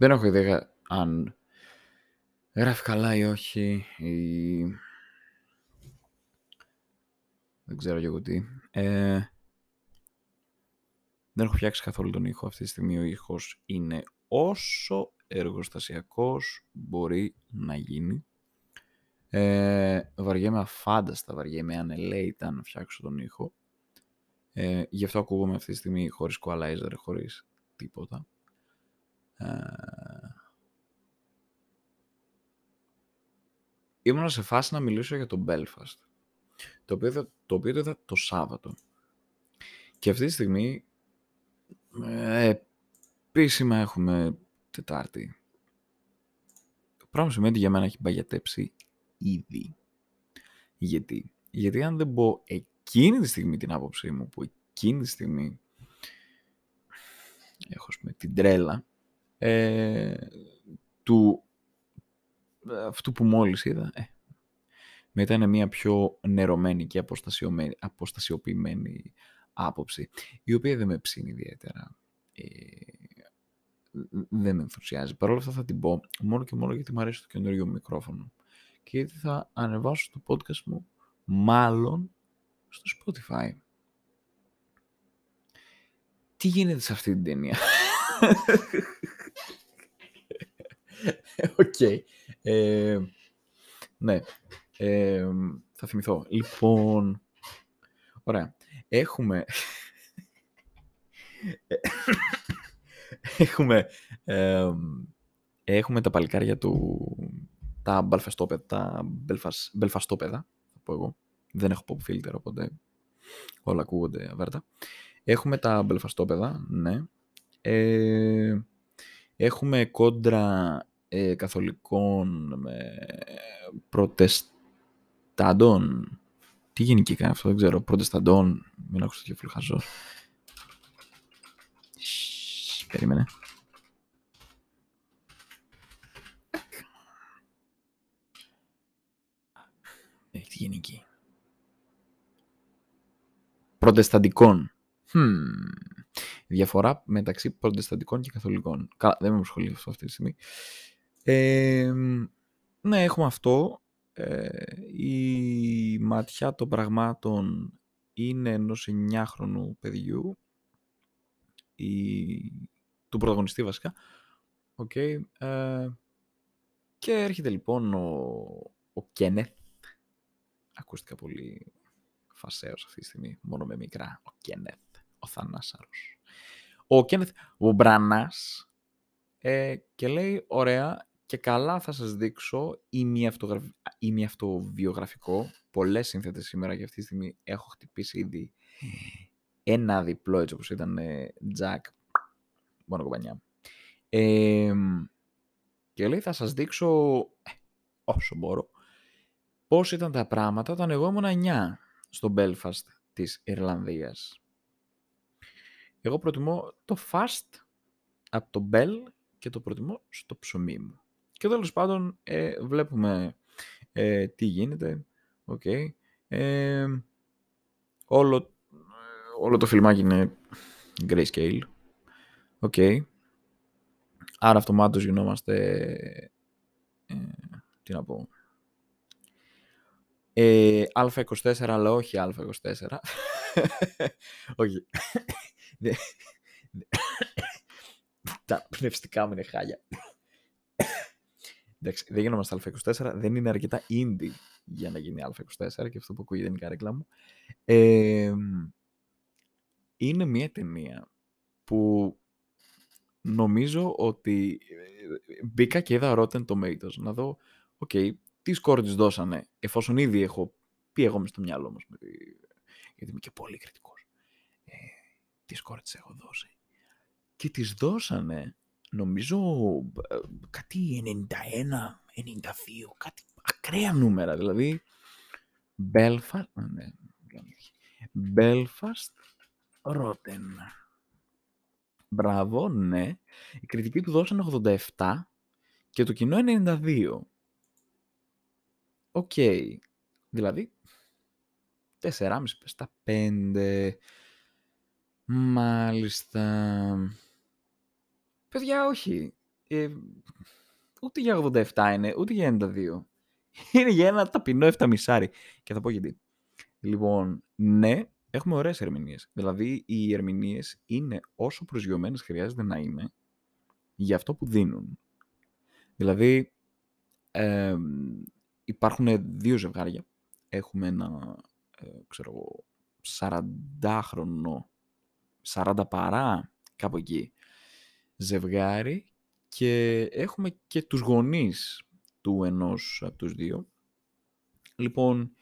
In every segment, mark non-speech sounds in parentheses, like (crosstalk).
Δεν έχω ιδέα αν γράφει καλά ή όχι. Ή... Δεν ξέρω και εγώ τι. Ε, δεν έχω φτιάξει καθόλου τον ήχο αυτή τη στιγμή. Ο ήχος είναι όσο εργοστασιακός μπορεί να γίνει. Ε, βαριέμαι αφάνταστα, βαριέμαι ανελέητα να φτιάξω τον ήχο. Ε, γι' αυτό ακούγομαι αυτή τη στιγμή χωρίς equalizer, χωρίς τίποτα. Ε, ήμουν σε φάση να μιλήσω για το Belfast, το οποίο, το οποίο είδα το Σάββατο. Και αυτή τη στιγμή ε, επίσημα έχουμε Τετάρτη. Το πράγμα σημαίνει ότι για μένα έχει μπαγιατέψει ήδη. Γιατί, γιατί αν δεν πω εκείνη τη στιγμή την άποψή μου, που εκείνη τη στιγμή έχω με την τρέλα ε, του αυτού που μόλις είδα, ε, μετά είναι μια πιο νερωμένη και αποστασιοποιημένη άποψη, η οποία δεν με ψήνει ιδιαίτερα. Ε, δεν με ενθουσιάζει. Παρ' όλα αυτά θα την πω μόνο και μόνο γιατί μου αρέσει το καινούριο μικρόφωνο. Και γιατί θα ανεβάσω το podcast μου μάλλον στο Spotify. Τι γίνεται σε αυτή την ταινία; (laughs) Ok. okay. Ε, ναι. Ε, θα θυμηθώ. Λοιπόν, ωραία. Έχουμε... έχουμε... Ε, έχουμε τα παλικάρια του... Τα μπαλφαστόπεδα, τα μπελφαστόπεδα, θα πω εγώ. Δεν έχω pop filter, οπότε όλα ακούγονται αβέρτα. Έχουμε τα μπελφαστόπεδα, ναι. Ε, έχουμε κόντρα ε, καθολικών με προτεσταντών. Τι γενική κάνει αυτό, δεν ξέρω. Προτεσταντών, μην άκουσα τέτοιο φλουχαζό. Περίμενε. Έχει τη γενική. Προτεσταντικών. Hmm. Διαφορά μεταξύ προτεσταντικών και καθολικών. Καλά, δεν με ασχολεί αυτό αυτή τη στιγμή. Ε, ναι, έχουμε αυτό. Ε, η ματιά των πραγμάτων είναι ενός 9χρονου παιδιού. Η, του πρωταγωνιστή βασικά. Okay. Ε, και έρχεται λοιπόν ο, ο Κένεθ. Ακούστηκα πολύ φασαίος αυτή τη στιγμή, μόνο με μικρά. Ο Κένεθ, ο Θανάσαρος. Ο Κένεθ ο Μπρανάς ε, και λέει, ωραία, και καλά θα σας δείξω ή αυτοβιογραφικό. Πολλές σύνθετες σήμερα και αυτή τη στιγμή έχω χτυπήσει ήδη ένα διπλό έτσι όπως ήταν Jack, μόνο κομπανιά. και λέει θα σας δείξω ε, όσο μπορώ πώς ήταν τα πράγματα όταν εγώ ήμουν 9 στο Belfast της Ιρλανδίας. Εγώ προτιμώ το fast από το bell και το προτιμώ στο ψωμί μου. Και τέλος πάντων ε, βλέπουμε ε, τι γίνεται. Okay. Ε, όλο, όλο το φιλμάκι είναι grayscale. Ok. Okay. Άρα αυτομάτως γινόμαστε... Ε, τι να πω... Ε, A24 αλλά όχι A24. (laughs) όχι. (laughs) Τα πνευστικά μου είναι χάλια. Εντάξει, δεν γινόμαστε A24, δεν είναι αρκετά indie για να γίνει A24 και αυτό που ακούγεται είναι η καρέκλα μου. Ε, είναι μια ταινία που νομίζω ότι ε, μπήκα και είδα Rotten Tomatoes να δω, ok, okay, τι σκορ της δώσανε, εφόσον ήδη έχω πει εγώ μες στο μυαλό μου, γιατί είμαι και πολύ κριτικός, ε, τι σκορ της έχω δώσει. Και της δώσανε νομίζω ε, κάτι 91, 92, κάτι ακραία νούμερα. Δηλαδή, Belfast, ναι, Belfast Rotten. Μπράβο, ναι. Η κριτική του δώσανε 87 και το κοινό 92. Ok. Okay. Δηλαδή, 4,5 στα 5. Μάλιστα. Παιδιά, όχι. Ε, ούτε για 87 είναι, ούτε για 92. (laughs) Είναι για ένα ταπεινό 7 μισάρι. Και θα πω γιατί. Λοιπόν, ναι, έχουμε ωραίες ερμηνείες. Δηλαδή, οι ερμηνείες είναι όσο προσγειωμένες χρειάζεται να είναι για αυτό που δίνουν. Δηλαδή, ε, υπάρχουν δύο ζευγάρια. Έχουμε ένα, ε, ξέρω εγώ, 40χρονο, 40 παρά, κάπου εκεί, ζευγάρι και έχουμε και τους γονείς του ενός από τους δύο. Λοιπόν,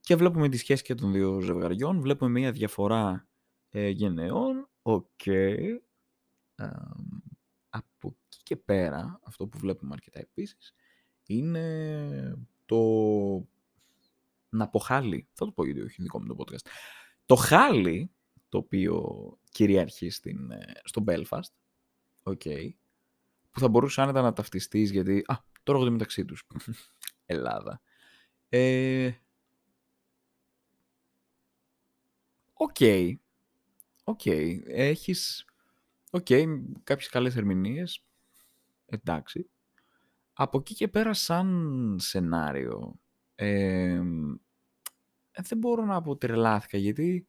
και βλέπουμε τη σχέση και των δύο ζευγαριών, βλέπουμε μια διαφορά ε, γενεών, ok. Okay. από εκεί και πέρα, αυτό που βλέπουμε αρκετά επίσης, είναι το να πω χάλι. Θα το πω γιατί όχι δικό μου το podcast. Το χάλι, το οποίο κυριαρχεί στην, ε, στο Belfast, okay, που θα μπορούσε άνετα να ταυτιστείς γιατί, α, τώρα έρχονται μεταξύ τους. (laughs) Ελλάδα. Ε, Οκ. Okay. Οκ. Okay. Έχεις... Οκ. Okay. Κάποιες καλές ερμηνείες. Εντάξει. Από εκεί και πέρα σαν σενάριο ε, δεν μπορώ να πω τρελάθηκα γιατί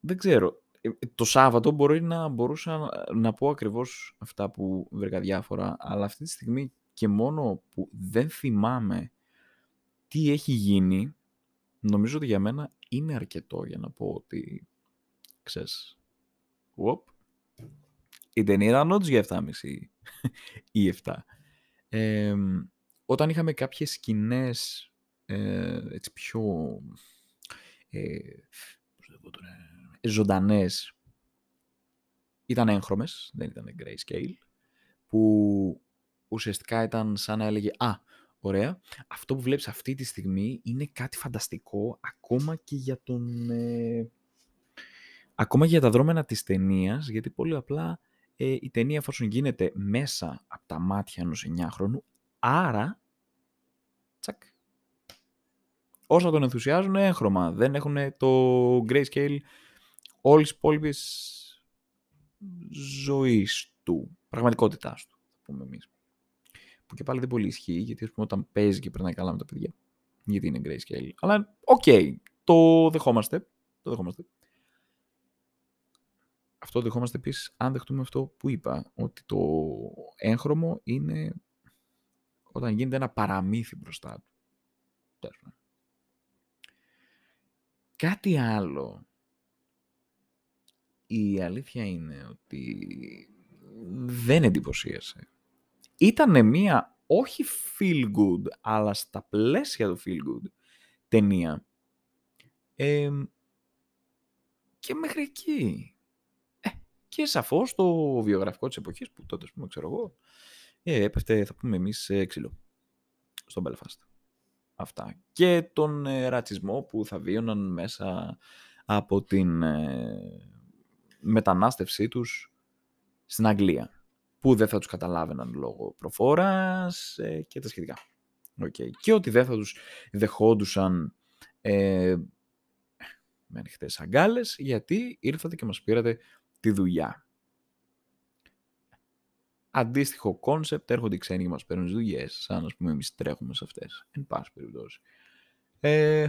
δεν ξέρω. Ε, το Σάββατο μπορεί να μπορούσα να πω ακριβώς αυτά που βρήκα διάφορα, αλλά αυτή τη στιγμή και μόνο που δεν θυμάμαι τι έχει γίνει, νομίζω ότι για μένα είναι αρκετό για να πω ότι, ξέρεις, Οπ. η ταινία ήταν όντως για 7,5 ή 7. Ε, όταν είχαμε κάποιες σκηνές ε, έτσι πιο ε, ζωντανές, ήταν έγχρωμες, δεν ήταν grayscale, που ουσιαστικά ήταν σαν να έλεγε «Α, ωραία, αυτό που βλέπεις αυτή τη στιγμή είναι κάτι φανταστικό ακόμα και για τον... Ε, ακόμα και για τα δρώμενα της ταινίας, γιατί πολύ απλά ε, η ταινία εφόσον γίνεται μέσα από τα μάτια ενός 9χρονου, άρα, τσακ, όσα τον ενθουσιάζουν έγχρωμα, δεν έχουν το grayscale όλης της υπόλοιπης ζωής του, πραγματικότητάς του, θα πούμε εμείς. Που και πάλι δεν πολύ ισχύει, γιατί ας πούμε, όταν παίζει και περνάει καλά με τα παιδιά, γιατί είναι grayscale. Αλλά, ok, okay, το δεχόμαστε, το δεχόμαστε. Αυτό δεχόμαστε επίσης αν δεχτούμε αυτό που είπα, ότι το έγχρωμο είναι όταν γίνεται ένα παραμύθι μπροστά του. Κάτι άλλο. Η αλήθεια είναι ότι δεν εντυπωσίασε. Ήτανε μία όχι feel good, αλλά στα πλαίσια του feel good ταινία. και μέχρι εκεί. Ε, και σαφώς το βιογραφικό της εποχής που τότε, πούμε, ξέρω εγώ, ε, έπεφτε, θα πούμε εμείς, ξύλο. Στον Belfast αυτά. Και τον ε, ρατσισμό που θα βίωναν μέσα από την ε, μετανάστευσή τους στην Αγγλία. Που δεν θα τους καταλάβαιναν λόγω προφοράς ε, και τα σχετικά. Okay. Και ότι δεν θα τους δεχόντουσαν ε, με ανοιχτές αγκάλες γιατί ήρθατε και μας πήρατε τη δουλειά αντίστοιχο concept έρχονται οι ξένοι και μας παίρνουν τις δουλειές, σαν να πούμε εμείς τρέχουμε σε αυτές. Εν πάση περιπτώσει. Ε,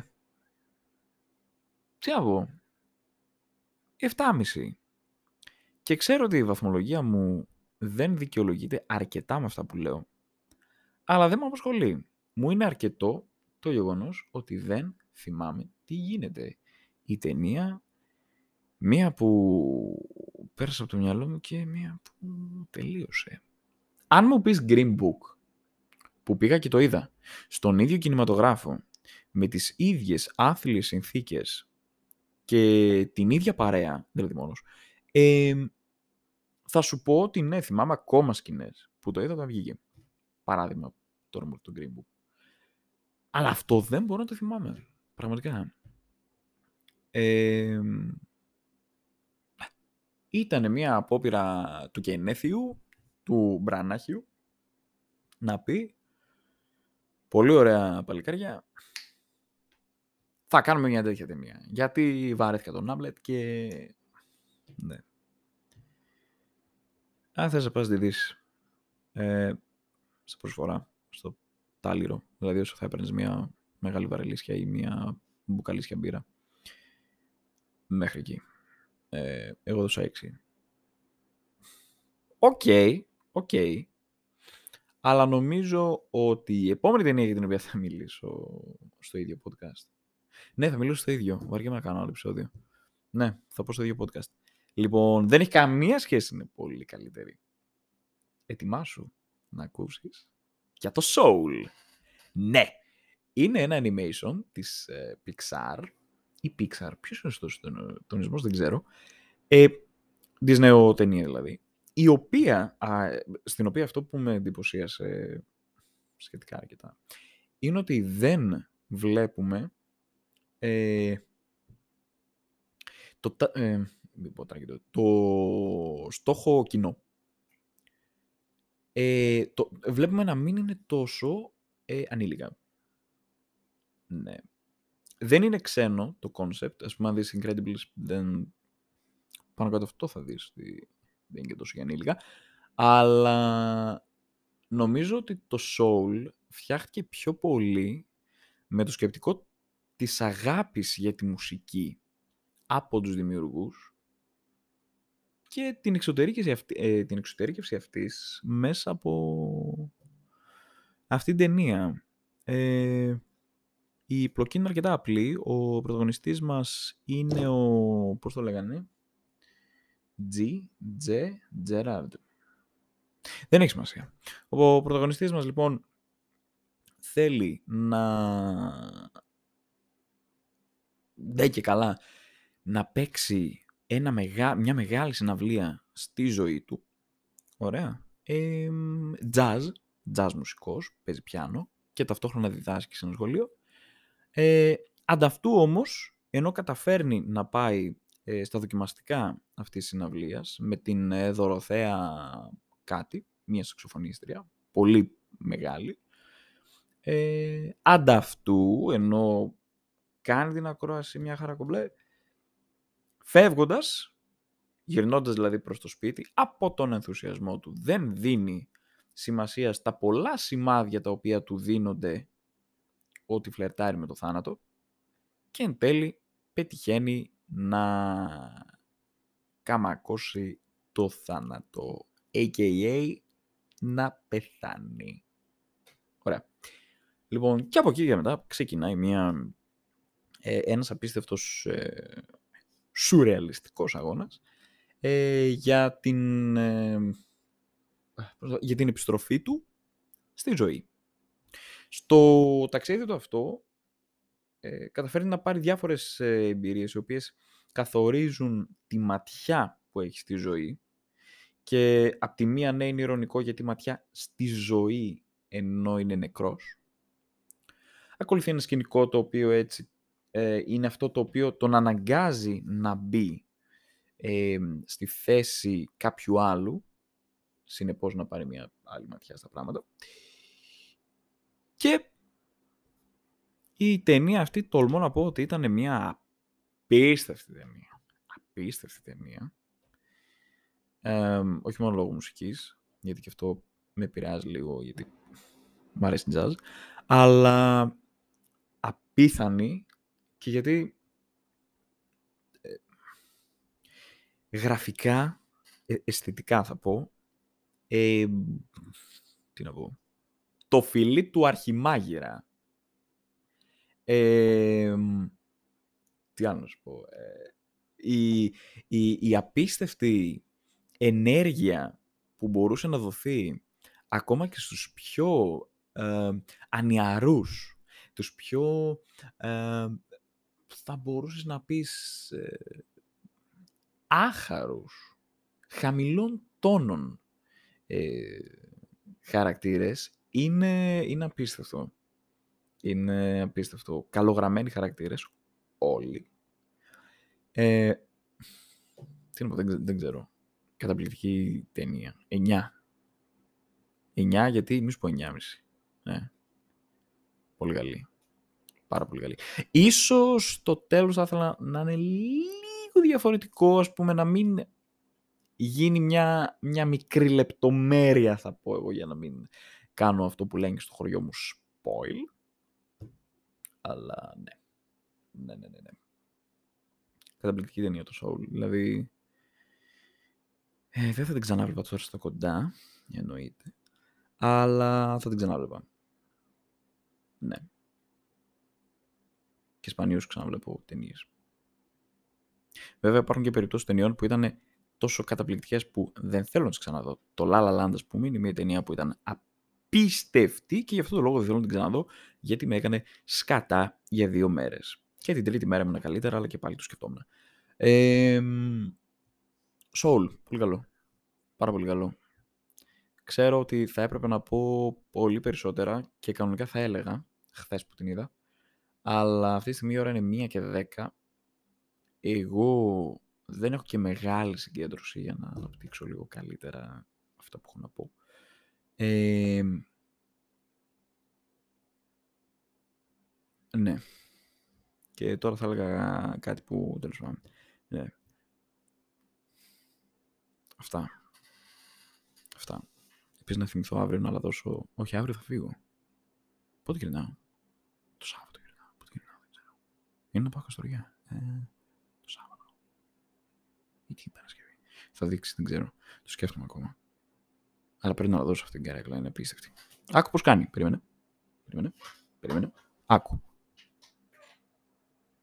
τι να πω. 7,5. Και ξέρω ότι η βαθμολογία μου δεν δικαιολογείται αρκετά με αυτά που λέω. Αλλά δεν με απασχολεί. Μου είναι αρκετό το γεγονός ότι δεν θυμάμαι τι γίνεται. Η ταινία, μία που πέρασε από το μυαλό μου και μία που τελείωσε. Αν μου πεις Green Book, που πήγα και το είδα, στον ίδιο κινηματογράφο, με τις ίδιες άθλιες συνθήκες και την ίδια παρέα, δηλαδή μόνος, ε, θα σου πω ότι ναι, θυμάμαι ακόμα σκηνές που το είδα όταν βγήκε. Παράδειγμα, τώρα μου το Green Book. Αλλά αυτό δεν μπορώ να το θυμάμαι. Πραγματικά. Ε, ήταν μια απόπειρα του Κενέθιου, του Μπρανάχιου, να πει πολύ ωραία παλικάρια, θα κάνουμε μια τέτοια ταινία. Γιατί βαρέθηκα τον Άμπλετ και... Ναι. Αν θες να πας να τη δεις ε, σε προσφορά στο τάλιρο, δηλαδή όσο θα έπαιρνες μια μεγάλη βαρελίσια ή μια μπουκαλίσια μπύρα, μέχρι εκεί. Ε, εγώ δώσα 6. Ok, okay, ok. Okay. Αλλά νομίζω ότι η επόμενη ταινία για την οποία θα μιλήσω στο ίδιο podcast. Ναι, θα μιλήσω στο ίδιο. Βαριέμαι να κάνω άλλο επεισόδιο. Ναι, θα πω στο ίδιο podcast. Λοιπόν, δεν έχει καμία σχέση, είναι πολύ καλύτερη. Ετοιμάσου να ακούσεις για το Soul. Ναι, είναι ένα animation της ε, Pixar ή Pixar, ποιος είναι ο τονισμός, δεν ξέρω. Ε, της νεοτενίας δηλαδή, η οποία, α, στην οποία αυτό που με εντυπωσίασε σχετικά αρκετά, είναι ότι δεν βλέπουμε ε, το, ε, το στόχο κοινό. Ε, το, βλέπουμε να μην είναι τόσο ε, ανήλικα. Ναι. Δεν είναι ξένο το concept. Ας πούμε, αν δεις Incredibles, δεν... πάνω κάτω αυτό θα δεις. Δεν είναι και τόσο για ανήλικα. Αλλά νομίζω ότι το Soul φτιάχτηκε πιο πολύ με το σκεπτικό της αγάπης για τη μουσική από τους δημιουργούς και την εξωτερήκευση, αυτή, ε, την εξωτερήκευση αυτής μέσα από αυτή την ταινία. Ε, η πλοκή είναι αρκετά απλή. Ο πρωταγωνιστής μας είναι ο... πώς το λέγανε; G. J. Gerard. Δεν έχει σημασία. Ο πρωταγωνιστής μας λοιπόν θέλει να... Δεν και καλά να παίξει ένα μεγά, μια μεγάλη συναυλία στη ζωή του. Ωραία. Ε, jazz, jazz μουσικός, παίζει πιάνο και ταυτόχρονα διδάσκει σε ένα σχολείο. Ε, ανταυτού όμως, ενώ καταφέρνει να πάει ε, στα δοκιμαστικά αυτής της συναυλίας με την ε, Δωροθέα κάτι, μια σαξοφωνίστρια, πολύ μεγάλη, ε, ανταυτού, ενώ κάνει την ακρόαση μια χαρά κομπλέ, Φεύγοντας, γυρνώντας δηλαδή προς το σπίτι, από τον ενθουσιασμό του δεν δίνει σημασία στα πολλά σημάδια τα οποία του δίνονται ότι φλερτάρει με το θάνατο και εν τέλει πετυχαίνει να καμακώσει το θάνατο, a.k.a. να πεθάνει. Ωραία. Λοιπόν, και από εκεί για μετά ξεκινάει μια, ε, ένας απίστευτος ε, σουρεαλιστικός αγώνας ε, για, την, ε, για την επιστροφή του στη ζωή. Στο ταξίδι του αυτό ε, καταφέρει να πάρει διάφορες ε, εμπειρίες οι οποίες καθορίζουν τη ματιά που έχει στη ζωή και απ' τη μία ναι είναι ηρωνικό γιατί ματιά στη ζωή ενώ είναι νεκρός. Ακολουθεί ένα σκηνικό το οποίο έτσι ε, είναι αυτό το οποίο τον αναγκάζει να μπει ε, στη θέση κάποιου άλλου, συνεπώς να πάρει μια άλλη ματιά στα πράγματα. Και η ταινία αυτή τολμώ να πω ότι ήταν μια απίστευτη ταινία. Απίστευτη ταινία. όχι μόνο λόγω μουσικής, γιατί και αυτό με επηρεάζει λίγο, γιατί μου αρέσει jazz, αλλά απίθανη και γιατί ε, γραφικά, ε, αισθητικά θα πω, ε, τι να πω, το φιλί του αρχιμάγειρα. Ε, τι άλλο να σου πω. Ε, η, η, η απίστευτη ενέργεια που μπορούσε να δοθεί ακόμα και στους πιο ε, ανιαρούς, τους πιο ε, θα μπορούσες να πεις ε, άχαρους, χαμηλών τόνων ε, χαρακτήρες είναι, είναι απίστευτο. Είναι απίστευτο. Καλογραμμένοι χαρακτήρες, όλοι. Ε, τι να πω, δεν, δεν ξέρω. Καταπληκτική ταινία. 9. 9 γιατί μη σου πω 9,5. Ναι. Πολύ καλή. Πάρα πολύ καλή. Ίσως το τέλος θα ήθελα να είναι λίγο διαφορετικό, ας πούμε, να μην γίνει μια, μια μικρή λεπτομέρεια θα πω εγώ για να μην κάνω αυτό που λένε στο χωριό μου spoil. Αλλά ναι. Ναι, ναι, ναι. ναι. Καταπληκτική ταινία το Soul. Δηλαδή, ε, δεν θα την ξανάβλεπα τώρα στα κοντά, εννοείται. Αλλά θα την ξανάβλεπα. Ναι. Και σπανίως ξαναβλέπω ταινίες. Βέβαια υπάρχουν και περιπτώσεις ταινιών που ήταν τόσο καταπληκτικές που δεν θέλω να τις ξαναδώ. Το La La Land, ας πούμε, είναι μια ταινία που ήταν απίστευτη και γι' αυτό το λόγο δεν θέλω να την ξαναδώ, γιατί με έκανε σκατά για δύο μέρες. Και την τρίτη μέρα ήμουν καλύτερα, αλλά και πάλι το σκεφτόμουν. Ε, Soul, πολύ καλό. Πάρα πολύ καλό. Ξέρω ότι θα έπρεπε να πω πολύ περισσότερα και κανονικά θα έλεγα, χθες που την είδα, αλλά αυτή τη στιγμή η ώρα είναι 1 και 10. Εγώ δεν έχω και μεγάλη συγκέντρωση για να αναπτύξω λίγο καλύτερα αυτά που έχω να πω. Ε, ναι. Και τώρα θα έλεγα κάτι που τέλος πάντων. Ναι. Αυτά. Αυτά. Επίσης να θυμηθώ αύριο να δώσω... Όχι, αύριο θα φύγω. Πότε γυρνάω; Το Σάββατο γυρνάω. Πότε γυρνάω, δεν ξέρω. Είναι να πάω καστοριά. Ε, το Σάββατο. Ή τι Παρασκευή. Θα δείξει, δεν ξέρω. Το σκέφτομαι ακόμα. Αλλά πρέπει να δώσω αυτή την καρέκλα, είναι απίστευτη. Άκου πώς κάνει. Περίμενε. Περίμενε. Περίμενε. Άκου.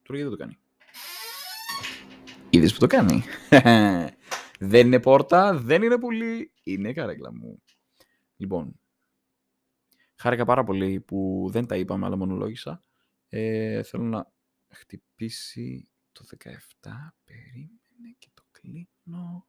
Τώρα γιατί δεν το κάνει. Είδες που το κάνει. (laughs) δεν είναι πόρτα, δεν είναι πουλί, είναι καρέκλα μου. Λοιπόν, χάρηκα πάρα πολύ που δεν τα είπαμε, αλλά μονολόγησα. Ε, θέλω να χτυπήσει το 17. Περίμενε και το κλείνω.